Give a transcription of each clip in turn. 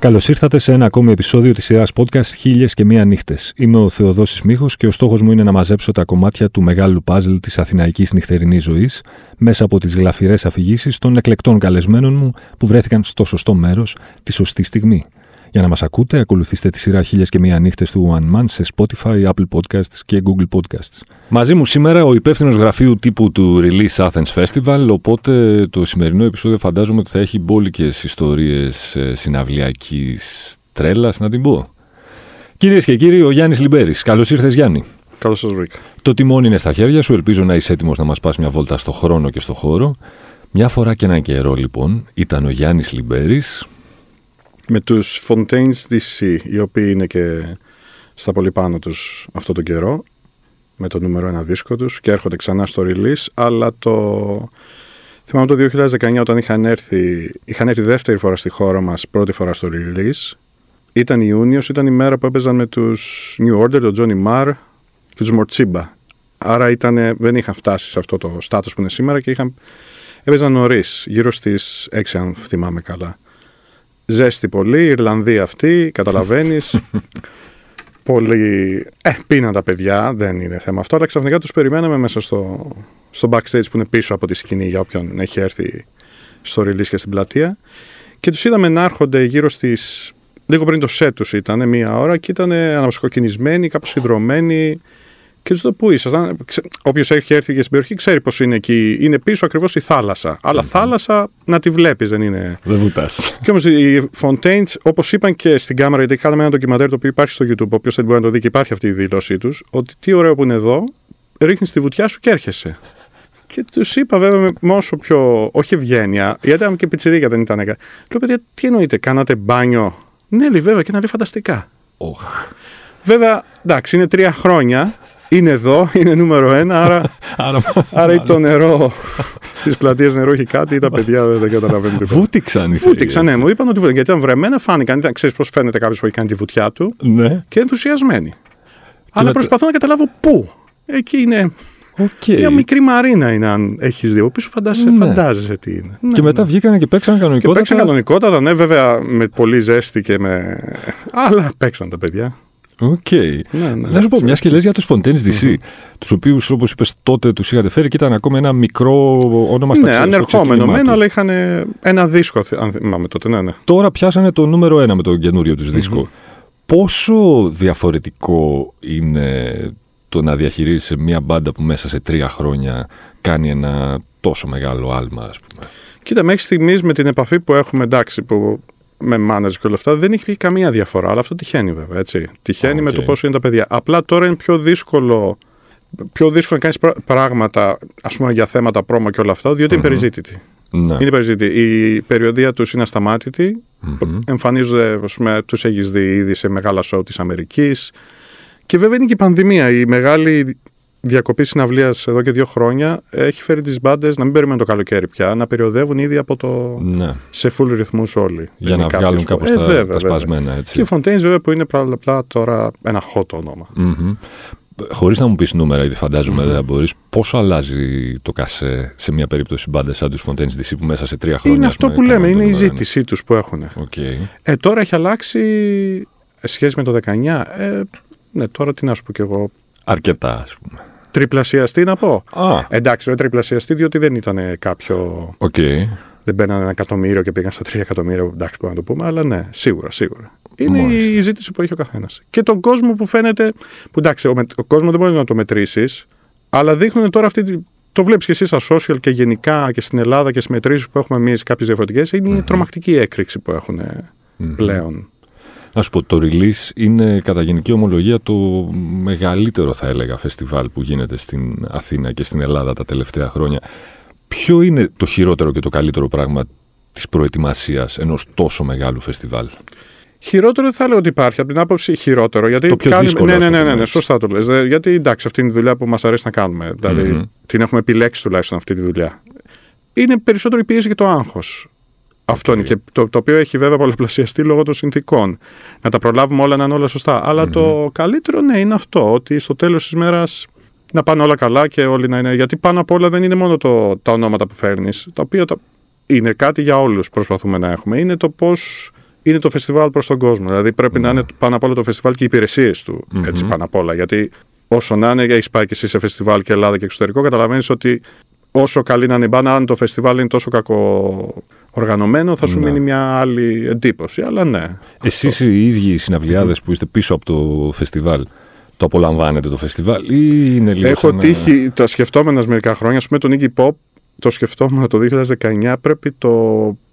Καλώς ήρθατε σε ένα ακόμη επεισόδιο της σειράς podcast Χίλιες και Μία Νύχτες. Είμαι ο Θεοδόσης Μίχο και ο στόχος μου είναι να μαζέψω τα κομμάτια του μεγάλου παζλ της αθηναϊκής νυχτερινής ζωής μέσα από τις γλαφυρές αφηγήσεις των εκλεκτών καλεσμένων μου που βρέθηκαν στο σωστό μέρος τη σωστή στιγμή. Για να μας ακούτε, ακολουθήστε τη σειρά Χίλιες και Μία Νύχτες του One Man σε Spotify, Apple Podcasts και Google Podcasts. Μαζί μου σήμερα ο υπεύθυνος γραφείου τύπου του Release Athens Festival, οπότε το σημερινό επεισόδιο φαντάζομαι ότι θα έχει μπόλικες ιστορίες συναυλιακής τρέλας, να την πω. Κυρίες και κύριοι, ο Γιάννης Λιμπέρης. Καλώς ήρθες, Γιάννη. Καλώς σας βρήκα. Το τιμόνι είναι στα χέρια σου. Ελπίζω να είσαι έτοιμος να μας πας μια βόλτα στο χρόνο και στο χώρο. Μια φορά και έναν καιρό, λοιπόν, ήταν ο Γιάννης Λιμπέρης, με τους Fontaines DC, οι οποίοι είναι και στα πολύ πάνω τους αυτό το καιρό, με το νούμερο ένα δίσκο τους και έρχονται ξανά στο release, αλλά το... Θυμάμαι το 2019 όταν είχαν έρθει, είχαν έρθει δεύτερη φορά στη χώρα μας, πρώτη φορά στο release, ήταν Ιούνιος, ήταν η μέρα που έπαιζαν με τους New Order, τον Johnny Marr και τους Mortsiba. Άρα ήταν, δεν είχαν φτάσει σε αυτό το στάτους που είναι σήμερα και είχαν, έπαιζαν νωρίς, γύρω στις 6 αν θυμάμαι καλά ζέστη πολύ, Ιρλανδία αυτή, καταλαβαίνεις. πολύ... Ε, πίναν τα παιδιά, δεν είναι θέμα αυτό, αλλά ξαφνικά τους περιμέναμε μέσα στο, στο backstage που είναι πίσω από τη σκηνή για όποιον έχει έρθει στο release και στην πλατεία και τους είδαμε να έρχονται γύρω στις... Λίγο πριν το set τους ήταν, μία ώρα και ήταν αναψοκοκκινισμένοι, κάπως συνδρομένοι, και του το πού ήσασταν. Όποιος έχει έρθει και στην περιοχή ξέρει πώ είναι εκεί. Είναι πίσω ακριβώς η θάλασσα. Αλλά θάλασσα να τη βλέπεις, δεν είναι. Δεν βουτάς. Και όμως οι Fontaines, όπως είπαν και στην κάμερα, γιατί κάναμε ένα ντοκιμαντέρ το οποίο υπάρχει στο YouTube, όποιος δεν μπορεί να το δει και υπάρχει αυτή η δήλωσή τους, ότι τι ωραίο που είναι εδώ, ρίχνεις τη βουτιά σου και έρχεσαι. Και τους είπα βέβαια με όσο πιο. Όχι ευγένεια, γιατί ήταν και πιτσιρίγια δεν ήταν. Λέω παιδιά, τι εννοείτε, κάνατε μπάνιο; Ναι, λέει βέβαια και να λέει φανταστικά. Oh. Βέβαια, εντάξει, είναι τρία χρόνια είναι εδώ, είναι νούμερο ένα, άρα, άρα, άρα ή το νερό τη πλατεία νερό έχει κάτι ή τα παιδιά δεν, δεν καταλαβαίνουν τίποτα. Βούτυξαν οι Βούτυξαν, ναι, μου είπαν ότι βούτυξαν. Γιατί ήταν βρεμένα, φάνηκαν. Ξέρεις πώς φαίνεται κάποιος που έχει κάνει τη βουτιά του ναι. και ενθουσιασμένοι. Αλλά προσπαθώ να καταλάβω πού. Εκεί είναι. Okay. Μια μικρή μαρίνα είναι αν έχεις δει. Πίσω φαντάζεσαι, ναι. φαντάζεσαι τι είναι. Και ναι, μετά ναι. βγήκαν και παίξαν κανονικότατα. Και παίξαν κανονικότατα, ναι, βέβαια με πολύ ζέστη και με. Αλλά παίξαν τα παιδιά. OK. Okay. Ναι, ναι, να σου πω, μιας και λες για τους Fontaines DC, mm-hmm. τους οποίους όπως είπες τότε τους είχατε φέρει και ήταν ακόμα ένα μικρό όνομα στα Ναι, ανερχόμενο μεν, αλλά είχαν ένα δίσκο, αν θυμάμαι τότε. Ναι, ναι. Τώρα πιάσανε το νούμερο ένα με το καινούριο τους δίσκο. Πόσο διαφορετικό είναι το να διαχειρίζεσαι μια μπάντα που μέσα σε τρία χρόνια κάνει ένα τόσο μεγάλο άλμα, ας πούμε; Κοίτα, μέχρι στιγμής με την επαφή που έχουμε, εντάξει, που με manager και όλα αυτά, δεν έχει καμία διαφορά. Αλλά αυτό τυχαίνει βέβαια. Έτσι. Τυχαίνει με το πόσο είναι τα παιδιά. Απλά τώρα είναι πιο δύσκολο, πιο δύσκολο να κάνεις πράγματα ας πούμε, για θέματα πρόμο και όλα αυτά, διότι είναι περιζήτητη. Ναι. Είναι περιζήτητη. Η περιοδία τους είναι ασταμάτητη. Mm-hmm. Εμφανίζονται, τους έχεις δει ήδη σε μεγάλα σοου της Αμερικής. Και βέβαια είναι και η πανδημία. Η μεγάλη διακοπή συναυλίας εδώ και δύο χρόνια έχει φέρει τις μπάντες να μην περιμένουν το καλοκαίρι πια, να περιοδεύουν ήδη από το. Ναι. σε full ρυθμούς όλοι. Για να βγάλουν κάπως ε, τα, βέβαια, τα σπασμένα έτσι. Και οι Fontaines βέβαια που είναι απλά τώρα ένα hot όνομα. Mm-hmm. Χωρίς να μου πεις νούμερα, γιατί φαντάζομαι δεν θα μπορείς, πόσο αλλάζει το κασέ σε μια περίπτωση μπάντες σαν τους Fontaines DC που μέσα σε τρία χρόνια. Είναι αυτό που λέμε, είναι η ζήτησή τους που έχουν. Okay. Ε, τώρα έχει αλλάξει σχέση με το 19. Ε, ναι, τώρα τι να σου πω κι εγώ. Αρκετά, ας πούμε. Τριπλασιαστή να πω. Α. Εντάξει, δεν τριπλασιαστή διότι δεν ήταν κάποιο. Okay. Δεν μπαίνανε ένα εκατομμύριο και πήγαν στα τρία εκατομμύρια. Εντάξει, μπορούμε να το πούμε, αλλά ναι, σίγουρα, σίγουρα. Είναι η ζήτηση που έχει ο καθένας. Και τον κόσμο που φαίνεται. Που εντάξει, ο, ο κόσμο δεν μπορεί να το μετρήσεις, αλλά δείχνουν τώρα αυτή. Το βλέπεις και εσύ στα social και γενικά και στην Ελλάδα και στις μετρήσεις που έχουμε εμείς κάποιες διαφορετικές. Είναι η τρομακτική έκρηξη που έχουν πλέον. Να σου πω, το release είναι κατά γενική ομολογία το μεγαλύτερο θα έλεγα φεστιβάλ που γίνεται στην Αθήνα και στην Ελλάδα τα τελευταία χρόνια. Ποιο είναι το χειρότερο και το καλύτερο πράγμα της προετοιμασίας ενός τόσο μεγάλου φεστιβάλ; Χειρότερο δεν θα λέω ότι υπάρχει. Από την άποψη χειρότερο. Γιατί το πιο δύσκολο, ναι, ναι, ναι, ναι, ναι, σωστά το λες. Γιατί εντάξει, αυτή είναι η δουλειά που μας αρέσει να κάνουμε. Δηλαδή, την έχουμε επιλέξει τουλάχιστον αυτή τη δουλειά. Είναι περισσότερο η πίεση και το άγχος. Αυτό είναι και το, το οποίο έχει βέβαια πολλαπλασιαστεί λόγω των συνθήκων. Να τα προλάβουμε όλα να είναι όλα σωστά. το καλύτερο ναι είναι αυτό, ότι στο τέλος της μέρας να πάνε όλα καλά και όλοι να είναι. Γιατί πάνω απ' όλα δεν είναι μόνο το, τα ονόματα που φέρνεις, τα οποία τα, είναι κάτι για όλους προσπαθούμε να έχουμε. Είναι το πώ είναι το φεστιβάλ προς τον κόσμο. Δηλαδή πρέπει να είναι πάνω απ' όλα το φεστιβάλ και οι υπηρεσίες του. Έτσι πάνω απ' όλα. Γιατί όσο να είναι, έχεις πάει και εσύ σε φεστιβάλ και Ελλάδα και εξωτερικό, καταλαβαίνεις ότι όσο καλή να είναι η μπάνα, αν το φεστιβάλ είναι τόσο κακό οργανωμένο, θα σου Ναι. μείνει μια άλλη εντύπωση. Αλλά ναι. Εσείς οι ίδιοι οι συναυλιάδες που είστε πίσω από το φεστιβάλ, το απολαμβάνετε το φεστιβάλ ή είναι λίγο Έχω σαν να- τύχει, τα σκεφτόμενα μερικά χρόνια, ας πούμε τον Iggy Pop, το σκεφτόμουν το 2019, πρέπει το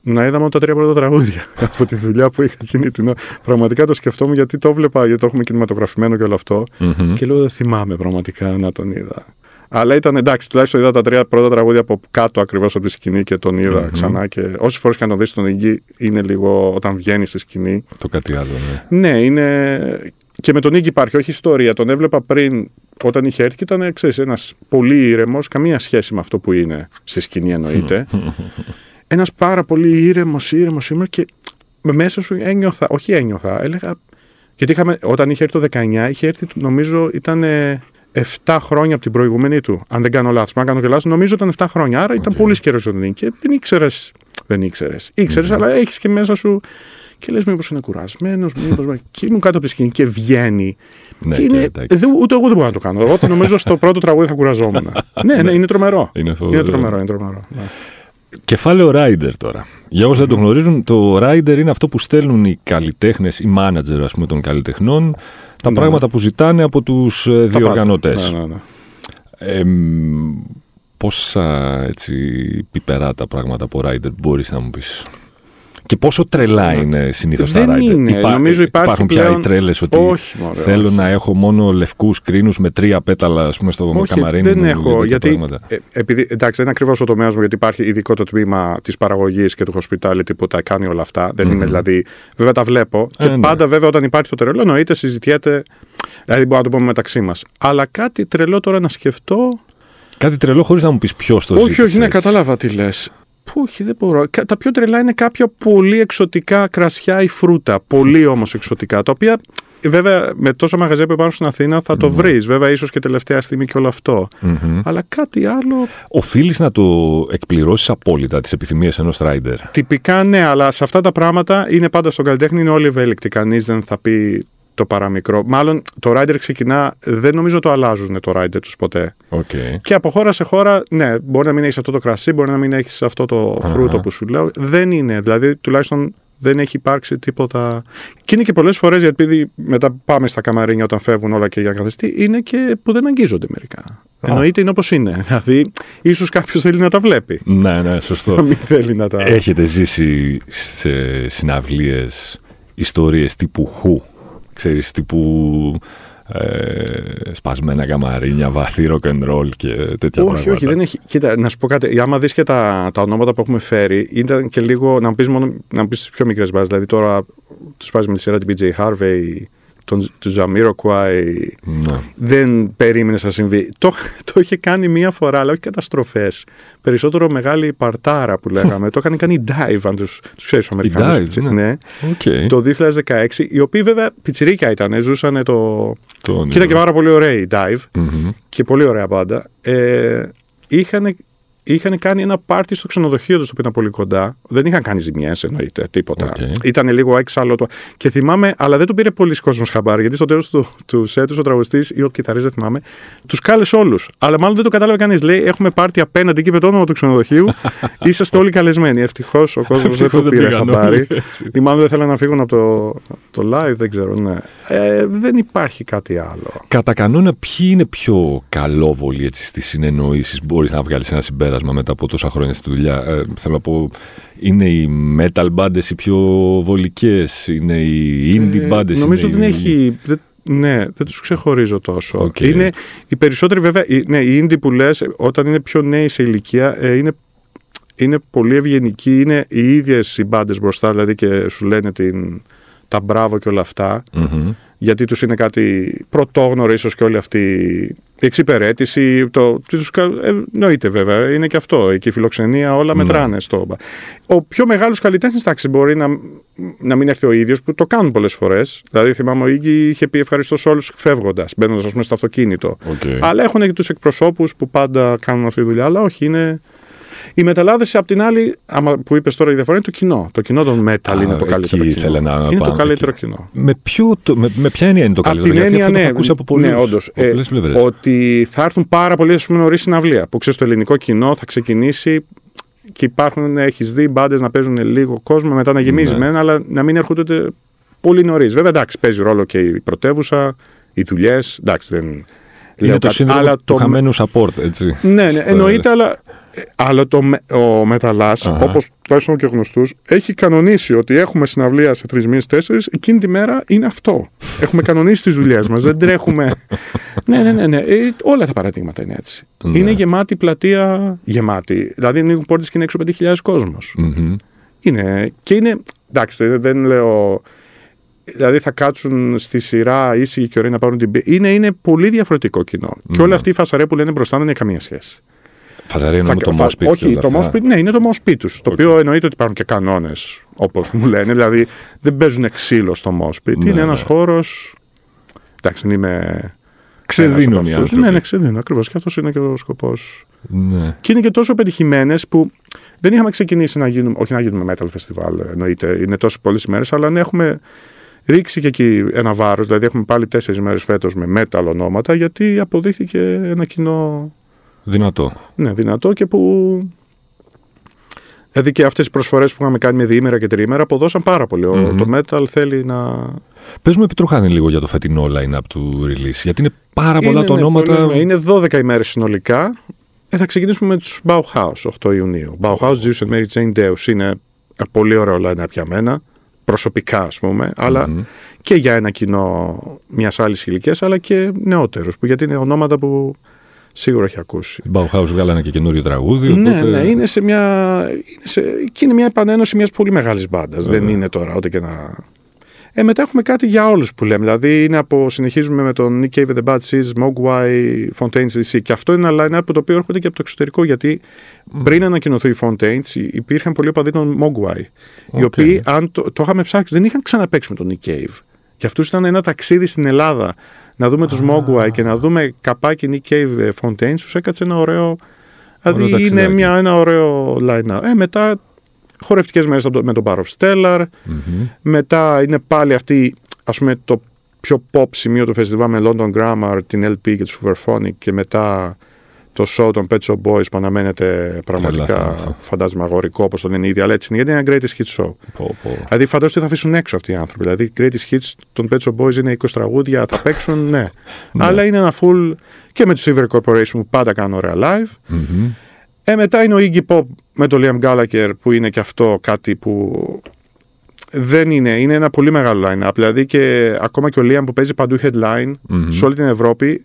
να είδαμε τα τρία πρώτα τραγούδια από τη δουλειά που είχα εκείνη την ώρα. Πραγματικά το σκεφτόμουν γιατί το βλέπα, γιατί το έχουμε κινηματογραφημένο και όλο αυτό. Μμμ. Και λέω δεν θυμάμαι πραγματικά να τον είδα. Αλλά ήταν εντάξει, τουλάχιστον είδα τα τρία πρώτα τραγούδια από κάτω ακριβώς από τη σκηνή και τον είδα Μμμ. ξανά. Και όσες φορές και αν τον δεις τον Iggy, είναι λίγο όταν βγαίνει στη σκηνή. Το κάτι άλλο, ναι. Ναι, είναι. Και με τον Iggy υπάρχει, όχι ιστορία. Τον έβλεπα πριν όταν είχε έρθει και ήταν ξέρεις, ένας πολύ ήρεμος, καμία σχέση με αυτό που είναι στη σκηνή εννοείται. Ένας πάρα πολύ ήρεμος, ήρεμος, ήρεμος και μέσα σου ένιωθα, όχι ένιωθα, έλεγα. Γιατί είχαμε, όταν είχε έρθει το 19, είχε έρθει, νομίζω ήταν ε, 7 χρόνια από την προηγούμενη του. Αν δεν κάνω λάθος, αν κάνω και λάθος, νομίζω ήταν 7 χρόνια. Άρα ήταν Οκ. πολύ καιρός όταν είναι. Και δεν ήξερες. Δεν ήξερες. Ήξερες, αλλά έχεις και μέσα σου. Και λες, μήπως είναι κουρασμένος, μήπως. και ήμουν κάτω από τη σκηνή και βγαίνει. Ναι, και και είναι, εντάξει. δεν- ούτε εγώ δεν μπορώ να το κάνω. Εγώ το νομίζω στο πρώτο τραγούδι θα κουραζόμουν. ναι, ναι, είναι τρομερό. Είναι φοβερό. Είναι τρομερό, είναι τρομερό. Ναι. Κεφάλαιο Rider τώρα. Για όσοι δεν το γνωρίζουν, το Rider είναι αυτό που στέλνουν οι καλλιτέχνες, οι manager ας πούμε, των καλλιτεχνών, τα Ναι, πράγματα που ζητάνε από τους Τα διοργανωτές. πάντα. Ναι, ναι, ναι. Εμ, πόσα έτσι πιπερά τα πράγματα από Rider μπορείς να μου πεις; Και πόσο τρελά είναι συνήθως τα Ναι. Δεν Rider. είναι. Νομίζω υπάρχει υπάρχουν πια πλέον- οι τρέλες ότι Όχι, μωρέ, θέλω όχι. να έχω μόνο λευκούς κρίνους με τρία πέταλα ας πούμε, στο Όχι, καμαρίνι δεν μου, έχω. τέτοια Γιατί, πράγματα. ε, επειδή, εντάξει, δεν είναι ακριβώς ο τομέας μου, γιατί υπάρχει ειδικό το τμήμα της παραγωγής και του hospitality που τα κάνει όλα αυτά. Δεν είναι δηλαδή. Βέβαια τα βλέπω. Ε, και ναι. πάντα βέβαια όταν υπάρχει το τρελό, εννοείται συζητιέται. Δηλαδή μπορούμε να το πούμε μεταξύ μας. Αλλά κάτι τρελό τώρα να σκεφτώ. Κάτι τρελό χωρίς να μου πεις ποιος το όχι, ζήτησε, όχι, ναι, έτσι. κατάλαβα τι λες. Που όχι, δεν μπορώ. Κα- Τα πιο τρελά είναι κάποια πολύ εξωτικά κρασιά ή φρούτα. Πολύ όμως εξωτικά. Τα οποία βέβαια με τόσα μαγαζιά που υπάρχουν στην Αθήνα θα το βρεις. Βέβαια, ίσως και τελευταία στιγμή και όλο αυτό. Μμμ. Αλλά κάτι άλλο Οφείλεις να το εκπληρώσεις απόλυτα τις επιθυμίες ενός Rider. Τυπικά ναι, αλλά σε αυτά τα πράγματα είναι πάντα στον καλλιτέχνη είναι όλοι ευέλικτοι. Κανείς δεν θα πει το παραμικρό. Μάλλον το rider ξεκινά, δεν νομίζω το αλλάζουν το rider τους ποτέ. Οκ. Και από χώρα σε χώρα, ναι, μπορεί να μην έχεις αυτό το κρασί, μπορεί να μην έχεις αυτό το φρούτο Αχα. που σου λέω. Δεν είναι. Δηλαδή, τουλάχιστον δεν έχει υπάρξει τίποτα. Και είναι και πολλές φορές, γιατί επειδή μετά πάμε στα καμαρίνια όταν φεύγουν όλα και για καθεστή, είναι και που δεν αγγίζονται μερικά. Εννοείται είναι όπως είναι. Δηλαδή, ίσως κάποιος θέλει να τα βλέπει. Ναι, ναι, σωστό. Να μην θέλει να τα. Έχετε ζήσει σε συναυλίες ιστορίες τύπου χου, ξέρεις, τύπου ε, σπασμένα καμαρίνια, βαθύ rock and roll και τέτοια όχι, πράγματα. όχι, δεν έχει. Κοίτα, να σου πω κάτι. Άμα δεις και τα, τα ονόματα που έχουμε φέρει, ήταν και λίγο να μου πεις μόνο να πεις τις πιο μικρές μπάζε. Δηλαδή τώρα τους πάζει με τη σειρά την BJ Harvey, τον, του Jamiroquai. Ναι. Δεν περίμενε να συμβεί. Το, το είχε κάνει μία φορά, αλλά όχι καταστροφές. Περισσότερο μεγάλη παρτάρα που λέγαμε. το έκανε κάνει DIIV, αν τους ξέρεις τους Αμερικανούς. DIIV, ναι. Οκ. Το 2016, οι οποίοι βέβαια πιτσιρίκια ήταν, ζούσαν το. Το όνειρο. Και ήταν και πάρα πολύ ωραίοι οι DIIV Μμμ. και πολύ ωραία μπάντα. Ε, είχαν, είχαν κάνει ένα πάρτι στο ξενοδοχείο τους, το οποίο ήταν πολύ κοντά. Δεν είχαν κάνει ζημιές, εννοείται, τίποτα. Οκ. Ήταν λίγο έξαλλο. Το... Και θυμάμαι, αλλά δεν το πήρε πολλοί κόσμος χαμπάρι, γιατί στο τέλος του, του σετ, ο τραγουδιστής ή ο κιθαρής, δεν θυμάμαι, τους κάλεσε όλους. Αλλά μάλλον δεν το κατάλαβε κανείς. Λέει: Έχουμε πάρτι απέναντι εκεί με το όνομα του ξενοδοχείου. Είσαστε όλοι καλεσμένοι. Ευτυχώς ο κόσμος δεν Ευτυχώς το δεν πήρε πήγαν χαμπάρι. όλοι, έτσι. Ή μάλλον δεν θέλανε να φύγουν από το, το live, δεν ξέρω. Ναι. Ε, δεν υπάρχει κάτι άλλο. Κατά κανόνα, ποιοι είναι πιο καλόβολοι έτσι, στις συνεννοήσεις, μπορείς να βγάλεις ένα συμπέρασμα μετά από τόσα χρόνια στη δουλειά. Ε, θέλω να πω, είναι οι metal bands οι πιο βολικές, είναι οι indie Ε, bands. Νομίζω είναι δεν οι- έχει. Δεν, ναι, δεν τους ξεχωρίζω τόσο. Οκ. Είναι οι περισσότεροι βέβαια. οι- Ναι, οι indie που λες, όταν είναι πιο νέοι σε ηλικία, ε, είναι, είναι πολύ ευγενικοί. Είναι οι ίδιες οι μπάντες μπροστά, δηλαδή και σου λένε την, τα μπράβο και όλα αυτά. Μμμ. Γιατί τους είναι κάτι πρωτόγνωρο, ίσως και όλη αυτή η εξυπηρέτηση. Το, τι τους, κα- ε, εννοείται βέβαια, είναι και αυτό. Και η φιλοξενία, όλα Ναι. μετράνε στο. μπα. Ο πιο μεγάλος καλλιτέχνης, εντάξει, μπορεί να, να μην έρθει ο ίδιος, που το κάνουν πολλές φορές. Δηλαδή, θυμάμαι ο Iggy είχε πει ευχαριστώ σε όλους φεύγοντας, μπαίνοντας, ας πούμε, στο αυτοκίνητο. Οκ. Αλλά έχουν και τους εκπροσώπους που πάντα κάνουν αυτή τη δουλειά. Αλλά όχι, είναι. Οι μεταλλάδες, απ' την άλλη, άμα που είπες τώρα η διαφορά, είναι το κοινό. Το κοινό των metal Α, είναι το εκεί καλύτερο κοινό. ήθελα να είναι το πάω, καλύτερο κοινό. Με, ποιο, το- με, με ποια έννοια είναι το Απ' καλύτερο; την γιατί έννοια, αυτό το ναι, έχω ακούσει από πολλούς, ναι, όντως, από ε, πολλές πλευρές. ότι θα έρθουν πάρα πολλοί ας πούμε, νωρίς συναυλία. Που ξέρεις το ελληνικό κοινό θα ξεκινήσει και υπάρχουν, έχεις δει μπάντες να παίζουν λίγο κόσμο, μετά να γεμίζεις Ναι. μεν, αλλά να μην έρχονται ούτε πολύ νωρίς. Βέβαια, εντάξει, παίζει ρόλο και η πρωτεύουσα, οι δουλειές. Εντάξει, δεν. είναι λέω το κάτι, σύνδρομο αλλά του το- χαμένου support, έτσι. ναι, ναι, Στο- εννοείται, αλλά ε, άλλο το, με- ο Μεταλλάς, Αχα. όπως τουλάχιστον και γνωστούς, έχει κανονίσει ότι έχουμε συναυλία σε τρεις μήνες, τέσσερις. Εκείνη τη μέρα είναι αυτό. έχουμε κανονίσει τις δουλειές μας. Δεν τρέχουμε. ναι, ναι, ναι. ναι. Ε, όλα τα παραδείγματα είναι έτσι. Ναι. Είναι γεμάτη πλατεία. Γεμάτη. Δηλαδή ανοίγουν πόρτες και είναι έξω 5.000 κόσμος. Μμμ. Είναι. Και είναι. Εντάξει, δεν- δεν λέω. Δηλαδή θα κάτσουν στη σειρά ήσυχοι και ωραίοι να πάρουν την πίεση. Είναι, είναι πολύ διαφορετικό κοινό. Και Ναι. όλοι αυτοί οι φασαρέ που λένε μπροστά δεν έχει καμία σχέση. Φασαρία εννοούμε το θα- Moshpit και Όχι, όλα το αυτά. Moshpit, ναι, είναι το Moshpit τους. Το Οκ. οποίο εννοείται ότι υπάρχουν και κανόνες, όπως μου λένε. Δηλαδή δεν παίζουν ξύλο στο Moshpit. Ναι, είναι ένας ναι. χώρος. Εντάξει, δεν είμαι. Ξεδίνουν ένας από οι αυτούς. άνθρωποι. Ναι, ναι, ξεδίνουν ακριβώς. Και αυτός είναι και ο σκοπός. Ναι. Και είναι και τόσο πετυχημένες που δεν είχαμε ξεκινήσει να γίνουμε. Όχι να γίνουμε metal festival, εννοείται. Είναι τόσο πολλές ημέρε, αλλά ναι, έχουμε ρίξει και εκεί ένα βάρος. Δηλαδή, έχουμε πάλι τέσσερις μέρες φέτος με metal ονόματα, γιατί αποδείχθηκε ένα κοινό Δυνατό. ναι, δυνατό και που. Δηλαδή και αυτές τις προσφορές που είχαμε κάνει με διήμερα και τριήμερα αποδώσαν πάρα πολύ. Ο- Μμμ. Το metal θέλει να. Πες μου επιτροχάνει λίγο για το φετινό line-up του release, γιατί είναι πάρα πολλά είναι, τα ναι, ονόματα. πολλές μέρες. Είναι 12 ημέρες συνολικά. Ε, θα ξεκινήσουμε με τους Bauhaus 8 Ιουνίου. Bauhaus, Zeus and Mary Jane Deus είναι ένα πολύ ωραίο line-up για μένα. Προσωπικά, ας πούμε, αλλά Μμμ. και για ένα κοινό μιας άλλης ηλικίας, αλλά και νεότερους. Γιατί είναι ονόματα που σίγουρα έχει ακούσει. Η Bauhaus βγάλανε και καινούριο τραγούδι. Ναι, οπότε... ναι, είναι σε μια. Είναι σε, και είναι μια επανένωση μιας πολύ μεγάλης μπάντας. Δεν είναι τώρα ούτε και να. Ε, μετά έχουμε κάτι για όλους που λέμε. Δηλαδή είναι από. Συνεχίζουμε με τον Nick Cave and the Bad Seeds, Mogwai, Fontaines DC. Και αυτό είναι ένα line-up το οποίο έρχονται και από το εξωτερικό. Γιατί πριν ανακοινωθεί οι Fontaines υπήρχαν πολλοί οπαδοί των Mogwai. Οι Οκ. οποίοι, αν το, το είχαμε ψάξει, δεν είχαν ξαναπαίξει με τον Nick Cave. Και αυτούς ήταν ένα ταξίδι στην Ελλάδα. Να δούμε τους Mogwai και να δούμε καπάκι Nick Cave ε, Fontaines. Τους έκατσε ένα ωραίο. Δηλαδή είναι ταξιδάκι. μια, ένα ωραίο line-up. Ε, μετά χορευτικές μέρες από το- με τον Parov Stelar. Μμμ. Μετά είναι πάλι αυτή, ας πούμε, το πιο pop σημείο του φεστιβάλ με London Grammar, την LP και τους Hooverphonic και μετά το show των Pet Shop Boys που αναμένεται πραγματικά θα έρθω. φαντασμαγορικό όπως το λένε ήδη, αλλά έτσι είναι γιατί είναι ένα greatest hit show. Πω, πω. Δηλαδή φαντάζομαι ότι θα αφήσουν έξω αυτοί οι άνθρωποι. Δηλαδή greatest hits των Pet Shop Boys είναι 20 τραγούδια, θα παίξουν, ναι. Αλλά είναι ένα full και με τους Silver Corporation που πάντα κάνουν ωραία live. Μμμ. Ε, μετά είναι ο Iggy Pop με τον Liam Gallagher που είναι και αυτό κάτι που δεν είναι, είναι ένα πολύ μεγάλο line-up. Δηλαδή και ακόμα και ο Liam που παίζει παντού headline Μμμ. σε όλη την Ευρώπη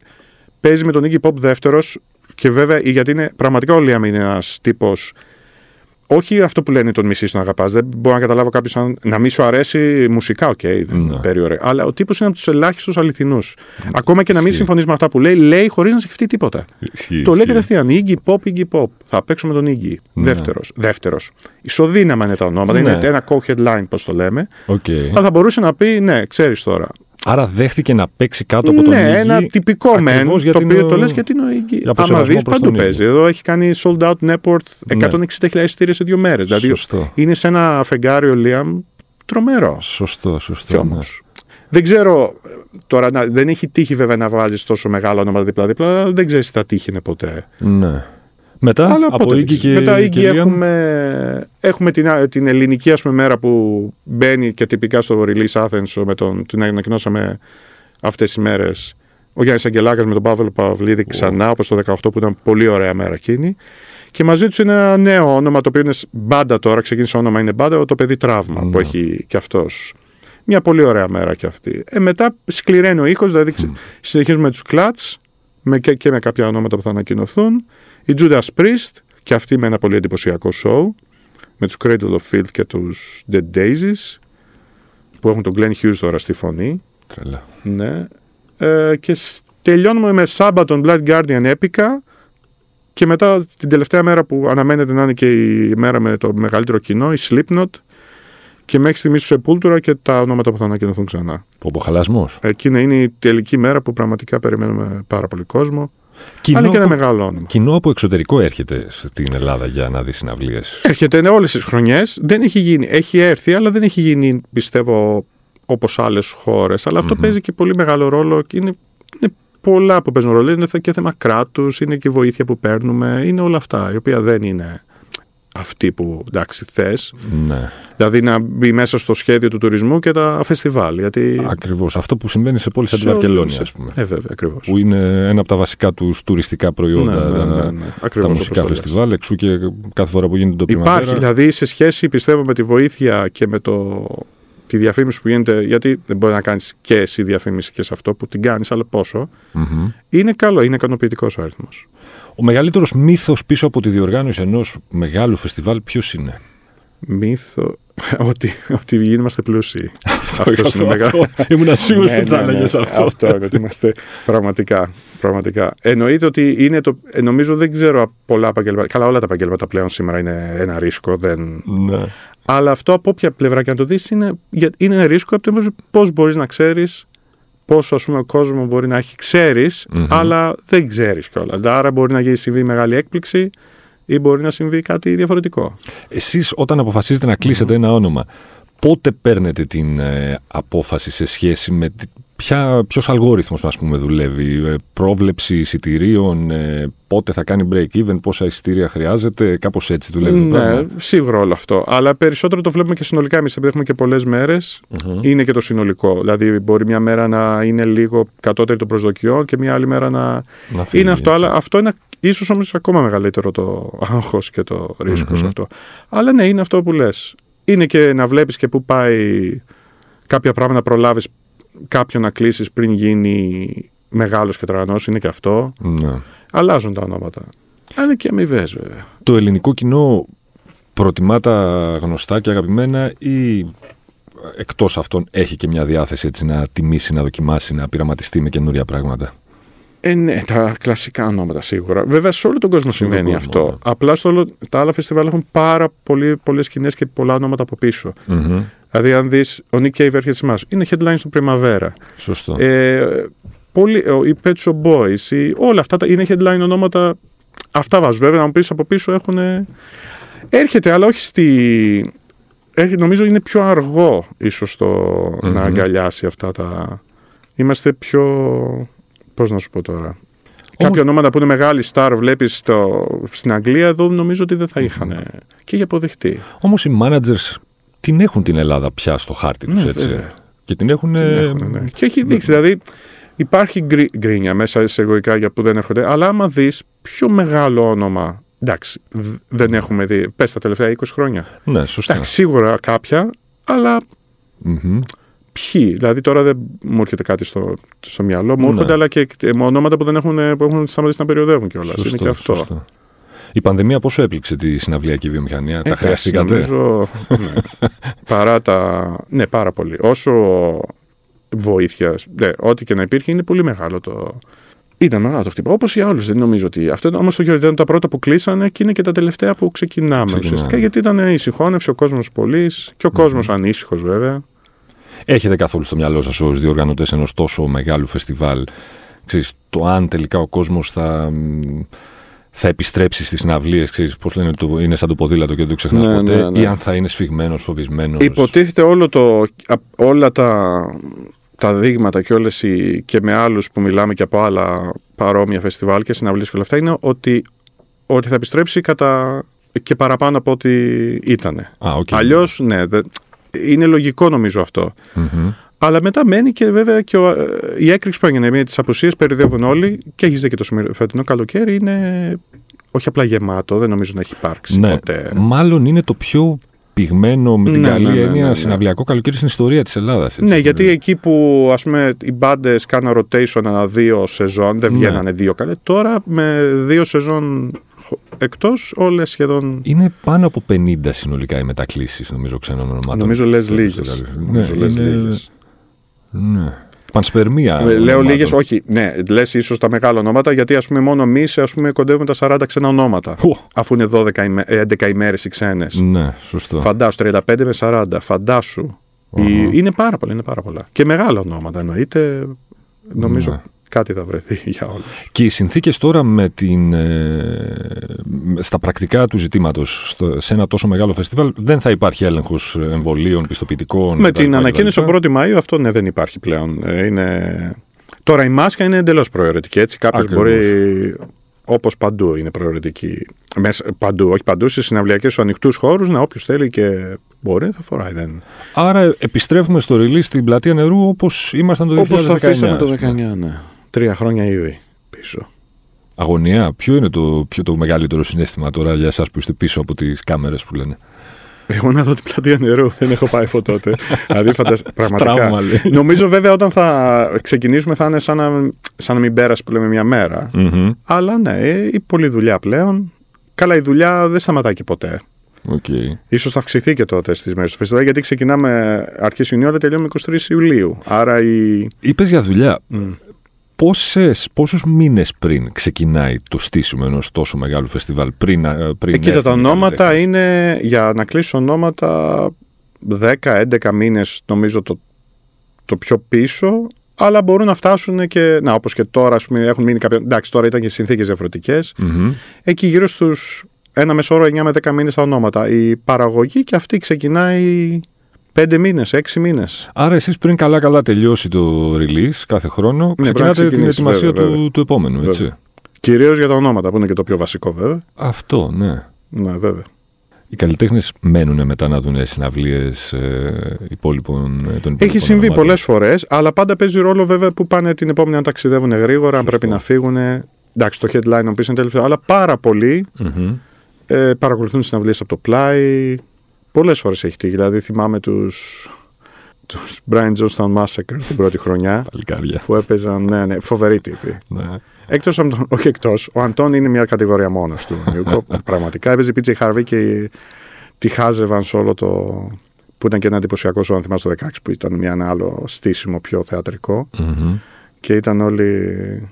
παίζει με τον Iggy Pop δεύτερος και βέβαια γιατί είναι, πραγματικά ο Liam είναι ένας τύπος όχι αυτό που λένε τον μισείς τον αγαπάς. Δεν μπορώ να καταλάβω κάποιος αν να μην σου αρέσει μουσικά, OK, okay, Ναι. περίεργο. Αλλά ο τύπος είναι από τους ελάχιστους αληθινούς. Ακόμα και να μην Ισχύει. συμφωνείς με αυτά που λέει, λέει χωρίς να σκεφτεί τίποτα. Ισχύει, Το λέει ισχύει. κατευθείαν. Iggy Pop, Iggy Pop. Θα παίξω με τον Iggy. Ναι. Δεύτερος. Δεύτερος. Ισοδύναμα είναι τα ονόματα. Ναι. Είναι ένα co-headline, πώς το λέμε. Οκ. Αλλά θα μπορούσε να πει, ναι, ξέρεις τώρα. Άρα δέχτηκε να παίξει κάτω από τον ναι, Iggy, ένα τυπικό μεν. ακριβώς Το γιατί οποίο είναι ο- το λες γιατί είναι ο Iggy. Για από Άμα σεβασμό δεις, προς παντού τον παίζει. Iggy. Εδώ έχει κάνει sold out Newport Ναι. 160.000 εισιτήρια σε δύο μέρες. Δηλαδή Σωστό. είναι σε ένα φεγγάρι ο Λίαμ τρομερό. Σωστό, Κι σωστό. όμως. ναι. Δεν ξέρω, τώρα να- δεν έχει τύχει βέβαια να βάζει τόσο μεγάλο όνομα δίπλα-δίπλα, αλλά δεν ξέρεις τι θα τύχει ποτέ. Ναι. Μετά, Αλλά από πότε Iggy δεν και, ξέρεις. Μετά Iggy και Liam. έχουμε, έχουμε την, την ελληνική ας πούμε, μέρα που μπαίνει και τυπικά στο Release Athens με τον, την ανακοινώσαμε αυτές τις μέρες ο Γιάννης Αγγελάκας με τον Παύλο Παυλίδη ξανά όπως το 18 που ήταν πολύ ωραία μέρα εκείνη και μαζί τους είναι ένα νέο όνομα το οποίο είναι μπάντα τώρα, ξεκίνησε όνομα είναι μπάντα, το παιδί τραύμα Ναι. που έχει και αυτός. Μια πολύ ωραία μέρα και αυτή. Ε, μετά σκληραίνει ο ήχος, δηλαδή ξε- συνεχίζουμε με τους Κλάτς με, και, και με κάποια ονόματα που θα ανακοινωθούν. Η Judas Priest και αυτή με ένα πολύ εντυπωσιακό show με τους Cradle of Filth και τους Dead Daisies που έχουν τον Glenn Hughes τώρα στη φωνή. Τρελά. Ναι. Ε, και σ- τελειώνουμε με Sabaton Blood Guardian Epica και μετά την τελευταία μέρα που αναμένεται να είναι και η μέρα με το μεγαλύτερο κοινό, η Slipknot και μέχρι στιγμής του Sepultura και τα ονόματα που θα ανακοινωθούν ξανά. Ποποχαλασμός. Εκείνη είναι η τελική μέρα που πραγματικά περιμένουμε πάρα πολύ κόσμο. Κοινό Αλλά είναι και ένα μεγάλο όνομα. Κοινό από εξωτερικό έρχεται στην Ελλάδα για να δει συναυλίες. Έρχεται ναι, όλες τις χρονιές. Δεν έχει γίνει. Έχει έρθει, αλλά δεν έχει γίνει, πιστεύω, όπως άλλες χώρες. Αλλά αυτό παίζει και πολύ μεγάλο ρόλο. Είναι, είναι πολλά που παίζουν ρόλο. Είναι και θέμα κράτους, είναι και βοήθεια που παίρνουμε. Είναι όλα αυτά, η οποία δεν είναι αυτή που εντάξει θες. Ναι. Δηλαδή να μπει μέσα στο σχέδιο του τουρισμού και τα φεστιβάλ. Γιατί... Ακριβώς. Αυτό που συμβαίνει σε πόλεις σαν τη Βαρκελόνη, ας πούμε. Ε, βέβαια, ακριβώς. Που είναι ένα από τα βασικά τους τουριστικά προϊόντα. Ναι, ναι, ναι, ναι. Ακριβώς, τα μουσικά φεστιβάλ, εξού και κάθε φορά που γίνεται το πριμαβέρα. Υπάρχει δηλαδή σε σχέση, πιστεύω, με τη βοήθεια και με το τη διαφήμιση που γίνεται, γιατί δεν μπορεί να κάνεις και εσύ διαφήμιση και σε αυτό που την κάνεις, αλλά πόσο. Mm-hmm. Είναι καλό, είναι ικανοποιητικός ο αριθμός. Ο μεγαλύτερος μύθος πίσω από τη διοργάνωση ενός μεγάλου φεστιβάλ, ποιος είναι; Μύθο. Ότι, ότι είμαστε πλούσιοι. αυτό είναι μεγάλο. Ήμουν σίγουρος ότι θα έλεγες αυτό. Αυτό, ότι είμαστε πραγματικά. πραγματικά. Εννοείται ότι είναι το. Ε, νομίζω δεν ξέρω πολλά επαγγέλματα. Καλά, όλα τα επαγγέλματα πλέον σήμερα είναι ένα ρίσκο. Δεν... Ναι. Αλλά αυτό από όποια πλευρά και να το δεις είναι, είναι ένα ρίσκο από το πώς μπορείς να ξέρεις πόσο ας πούμε, ο κόσμος μπορεί να έχει αλλά δεν ξέρεις κιόλας. Άρα μπορεί να γίνει συμβεί μεγάλη έκπληξη ή μπορεί να συμβεί κάτι διαφορετικό. Εσείς, όταν αποφασίζετε να κλεισετε ένα όνομα, πότε παίρνετε την ε, απόφαση σε σχέση με ποια, ποιος αλγόριθμος ας πούμε δουλεύει, ε, πρόβλεψη εισιτηρίων, ε, πότε θα κάνει break-even, πόσα εισιτήρια χρειάζεται, κάπως έτσι δουλεύει ναι, το πράγμα. σίγουρα όλο αυτό. Αλλά περισσότερο το βλέπουμε και συνολικά εμείς, επειδή έχουμε και πολλές είναι και το συνολικό. Δηλαδή μπορεί μια μέρα να είναι λίγο κατώτερη των προσδοκιών και μια άλλη μέρα να, να είναι αυτό. Αλλά αυτό είναι ίσως όμως ακόμα μεγαλύτερο το άγχος και το ρισκο σε αυτό. Αλλά ναι, είναι αυτό που λες. Είναι και να βλέπεις και πού πάει κάποια πράγματα να προλάβεις κάποιον να κλείσεις πριν γίνει μεγάλος και τραγανό, είναι και αυτό. Ναι. Αλλάζουν τα ονόματα. Αλλά και αμοιβές, βέβαια. Το ελληνικό κοινό προτιμά τα γνωστά και αγαπημένα ή εκτός αυτών έχει και μια διάθεση έτσι, να τιμήσει, να δοκιμάσει, να πειραματιστεί με καινούρια πράγματα; Ε, ναι, τα κλασικά ονόματα σίγουρα. Βέβαια, σε όλο τον κόσμο συμβαίνει αυτό. Ναι. Απλά στο όλο, τα άλλα φεστιβάλ έχουν πάρα πολλές σκηνές και πολλά ονόματα από πίσω. Mm-hmm. Δηλαδή, αν δεις, ο Nick Cave έρχεται σε εμάς. Είναι headline στο Primavera. Σωστό. Ε, πολύ, οι Pet Shop Boys, οι, όλα αυτά τα, είναι headline ονόματα. Αυτά βάζουν. Βέβαια, να μου πεις από πίσω έχουν. Έρχεται, αλλά όχι στη. Έρχεται, νομίζω είναι πιο αργό ίσως mm-hmm. να αγκαλιάσει αυτά τα. Είμαστε πιο Πώς να σου πω τώρα. Κάποια ονόματα που είναι μεγάλη star βλέπεις στην Αγγλία, εδώ νομίζω ότι δεν θα είχαν και για αποδεχτεί. Όμως οι managers την έχουν την Ελλάδα πια στο χάρτη τους, ναι, έτσι. Και την έχουν. Την έχουν ναι. Και έχει δείξει. Δηλαδή υπάρχει γκρίνια μέσα σε εγωικά για που δεν έρχονται, αλλά άμα δεις πιο μεγάλο όνομα. Εντάξει, δεν έχουμε δει. Πες τα τελευταία 20 χρόνια. Ναι, σωστά. Εντάξει, σίγουρα κάποια, αλλά ποιοι; Δηλαδή τώρα δεν μου έρχεται κάτι στο, στο μυαλό. Μου έρχονται ναι. αλλά και ονόματα που, δεν έχουν, που έχουν σταματήσει να περιοδεύουν κιόλας. Είναι και αυτό. Σωστό. Η πανδημία πόσο έπληξε τη συναυλιακή βιομηχανία, ε, τα χρειαστήκατε; Νομίζω, ναι. Παρά τα... Ναι, πάρα πολύ. Όσο βοήθεια, ναι, ό,τι και να υπήρχε, είναι πολύ μεγάλο το... Ήταν μεγάλο το χτύπημα. Όπως οι άλλους, δεν νομίζω ότι. Αυτό όμως το γεωργικό ήταν τα πρώτα που κλείσανε και είναι και τα τελευταία που ξεκινάμε ουσιαστικά. Γιατί ήταν η συγχώνευση, ο κόσμος πολύς και ο mm-hmm. κόσμος ανήσυχος βέβαια. Έχετε καθόλου στο μυαλό σας ως διοργανωτές ενός τόσο μεγάλου φεστιβάλ, ξέρεις, το αν τελικά ο κόσμος θα, θα επιστρέψει στις συναυλίες, πώς λένε, το, είναι σαν το ποδήλατο και δεν το ξεχνάς ναι, ποτέ, ναι, ναι. ή αν θα είναι σφιγμένος, φοβισμένος; Υποτίθεται όλο το, όλα τα, τα δείγματα και, όλες οι, και με άλλους που μιλάμε και από άλλα παρόμοια φεστιβάλ και συναυλίες και όλα αυτά είναι ότι, ότι θα επιστρέψει κατά και παραπάνω από ό,τι ήταν. okay. Αλλιώς, ναι, είναι λογικό νομίζω Αλλά μετά μένει και βέβαια και ο, η έκρηξη που έγινε. Με τις απουσίες περιοδεύουν όλοι και έχεις δει και το φετινό καλοκαίρι είναι όχι απλά γεμάτο, δεν νομίζω να έχει υπάρξει ναι, ποτέ. Μάλλον είναι το πιο πυγμένο με την ναι, καλή ναι, ναι έννοια ναι, ναι, συναυλιακό καλοκαίρι στην ιστορία της Ελλάδας. Ναι, γιατί εκεί που ας πούμε, οι μπάντες κάναν rotation ένα δύο σεζόν, δεν βγαίνανε δύο καλέ. Τώρα με δύο σεζόν εκτός, όλες σχεδόν. Είναι πάνω από 50 συνολικά οι μετακλήσεις, νομίζω, ξένων ονομάτων. Νομίζω λες λίγες. Ναι, είναι... ναι. Πανσπερμία. Ε, λέω λίγες, όχι. Ναι, λες ίσως τα μεγάλα ονόματα, γιατί ας πούμε μόνο εμείς κοντεύουμε τα 40 ξένα ονόματα. Αφού είναι 12 11 ημέρες οι ξένες. Ναι, σωστό. Φαντάσου 35 με 40. Φαντάσου. Είναι πάρα πολλά, είναι πάρα πολλά. Και μεγάλα ονόματα εννοείται. Νομίζω. Ναι. Κάτι θα βρεθεί για όλους. Και οι συνθήκες τώρα με την, ε, στα πρακτικά του ζητήματος, σε ένα τόσο μεγάλο φεστιβάλ, δεν θα υπάρχει έλεγχος εμβολίων, πιστοποιητικών. Με την ανακοίνωση τον 1η Μαου αυτό ναι, δεν υπάρχει πλέον. Ε, είναι... Τώρα η μάσκα είναι εντελώς προαιρετική. Έτσι κάποιος μπορεί Όπως παντού είναι προαιρετική. Μέσα, παντού, όχι παντού, στι συναυλιακές σου ανοιχτούς χώρους, να όποιος θέλει και μπορεί θα φοράει. Δεν... Άρα επιστρέφουμε στο release στην πλατεία νερού όπως ήμασταν το 2019. Όπω το αφήσαμε το 2019, ναι. Τρία χρόνια ήδη πίσω. Αγωνία. Ποιο είναι το, ποιο το μεγαλύτερο συνέστημα τώρα για εσάς που είστε πίσω από τις κάμερες που λένε; Εγώ να δω την πλατεία νερού. Δεν έχω πάει από τότε. δηλαδή, Πραγματικά. Νομίζω βέβαια όταν θα ξεκινήσουμε θα είναι σαν να, σαν να μην πέρασε που λέμε μια μέρα. Αλλά ναι, η πολλή δουλειά πλέον. Καλά, η δουλειά δεν σταματάει και ποτέ. Okay. Ίσως θα αυξηθεί και τότε στις μέρες του φεστιβάλ, γιατί ξεκινάμε αρχή Ιουνίου, αλλά τελειώνουμε 23 Ιουλίου. Άρα η. Είπες για δουλειά πόσες, πόσους μήνες πριν ξεκινάει το στήσιμο ενός τόσο μεγάλου φεστιβάλ πριν, ε, πριν ε, Κοίτα, τα ονόματα είναι για να κλείσω ονόματα 10-11 μήνες νομίζω το, το πιο πίσω αλλά μπορούν να φτάσουν και, να όπως και τώρα ας πούμε, έχουν μείνει κάποια, εντάξει τώρα ήταν και συνθήκες διαφορετικές mm-hmm. εκεί γύρω στους ένα μεσόρο 9 με 10 μήνες τα ονόματα η παραγωγή και αυτή ξεκινάει Πέντε μήνες, έξι μήνες. Άρα, εσείς πριν καλά-καλά τελειώσει το release κάθε χρόνο, ναι, ξεκινάτε την ετοιμασία του, του επόμενου, έτσι. Κυρίως για τα ονόματα, που είναι και το πιο βασικό, βέβαια. Αυτό, ναι. Ναι, βέβαια. Οι καλλιτέχνες μένουν μετά να δουν συναυλίες ε, υπόλοιπων ε, των Έχει συμβεί πολλές φορές, αλλά πάντα παίζει ρόλο βέβαια που πάνε την επόμενη να ταξιδεύουν γρήγορα, αν πρέπει να φύγουν. Εντάξει, το headline ο είναι τελευταίο, αλλά πάρα πολλοί mm-hmm. ε, παρακολουθούν συναυλίες από το πλάι, Πολλές φορές έχει τύχει. Δηλαδή θυμάμαι τους. Τους Brian Johnstown Massacre την πρώτη χρονιά. Παλικάρια. Που έπαιζαν. Ναι, ναι, φοβεροί τύποι. Ναι. Εκτός, όχι εκτός, ο Αντών είναι μια κατηγορία μόνος του. πραγματικά έπαιζε PJ Harvey και τη χάζευαν σε όλο το. που ήταν και ένα εντυπωσιακό σου, αν θυμάσαι το 16, που ήταν μια, ένα άλλο στήσιμο πιο θεατρικό. Mm-hmm. Και ήταν όλοι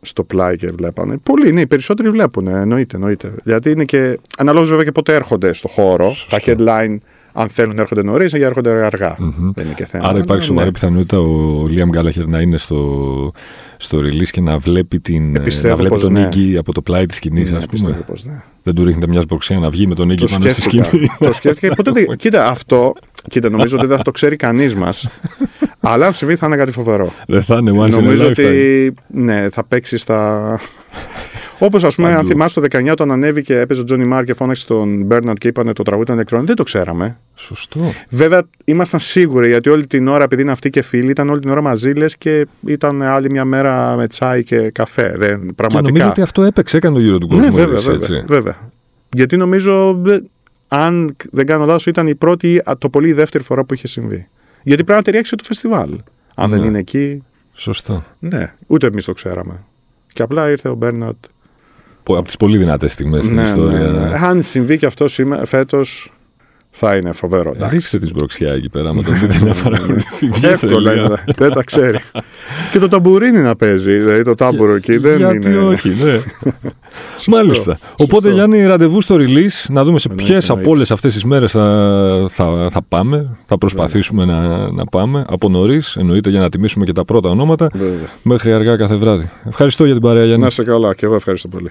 στο πλάι και βλέπανε. Πολλοί, ναι, οι περισσότεροι βλέπουν, εννοείται, εννοείται. Γιατί είναι και. Αναλόγως βέβαια και πότε έρχονται στο χώρο. Τα headline, αν θέλουν, έρχονται νωρίς ή έρχονται αργά. Mm-hmm. Δεν είναι και θέμα. Άρα υπάρχει σοβαρή ναι. πιθανότητα ο Λίαμ Γκάλαχερ να είναι στο, στο release και να βλέπει, την, να βλέπει τον ναι. από το πλάι της σκηνής, ναι, ας πούμε. Πως, ναι. Δεν του ρίχνεται μια σποξία να βγει με τον Νίγκη πάνω στη σκηνή. Το σκέφτηκα. Ποτέ, κοίτα, αυτό. Κοίτα, νομίζω ότι δεν θα το ξέρει κανείς μας. Αλλά αν συμβεί θα είναι κάτι φοβερό. Δεν θα είναι once Νομίζω ότι ναι, θα παίξει στα. Όπως ας πούμε, αν θυμάσαι το 19 όταν ανέβηκε, έπαιζε ο Τζόνι Μάρ και φώναξε τον Μπέρναντ και είπανε το τραγούδι ήταν νεκρόν. Δεν το ξέραμε. Σωστό. Βέβαια, ήμασταν σίγουροι γιατί όλη την ώρα, επειδή είναι αυτοί και φίλοι, ήταν όλη την ώρα μαζί λες και ήταν άλλη μια μέρα με τσάι και καφέ. Δεν, πραγματικά. Και νομίζω ότι αυτό έπαιξε, έκανε το γύρο του κόσμου. Ναι, βέβαια, βέβαια, βέβαια. Γιατί νομίζω, αν δεν κάνω λάθος, ήταν η πρώτη, το πολύ η δεύτερη φορά που είχε συμβεί. Γιατί πρέπει να ταιριάξει το φεστιβάλ. Αν δεν ναι. είναι εκεί. Σωστό. Ναι, ούτε εμείς το ξέραμε. Και απλά ήρθε ο Μπέρνατ. Από τις πολύ δυνατές στιγμές στην ναι, ιστορία. Ναι, ναι. Αν συμβεί και αυτό φέτος, θα είναι φοβερό. Ε, ρίξτε τη σμπροξιά εκεί πέρα με τον δείτε να παρακολουθεί. Εύκολα είναι. Δεν τα ξέρει. και το ταμπουρίνι να παίζει. Δηλαδή το τάμπουρο εκεί δεν είναι. Γιατί όχι, ναι. Μάλιστα. Οπότε Γιάννη, ραντεβού στο release να δούμε σε ποιες από όλες αυτές τις μέρες θα, θα, θα πάμε. Θα προσπαθήσουμε να, να πάμε. Από νωρίς, εννοείται για να τιμήσουμε και τα πρώτα ονόματα. Μέχρι αργά κάθε βράδυ. Ευχαριστώ για την παρέα, Γιάννη. Να σε καλά και εγώ ευχαριστώ πολύ.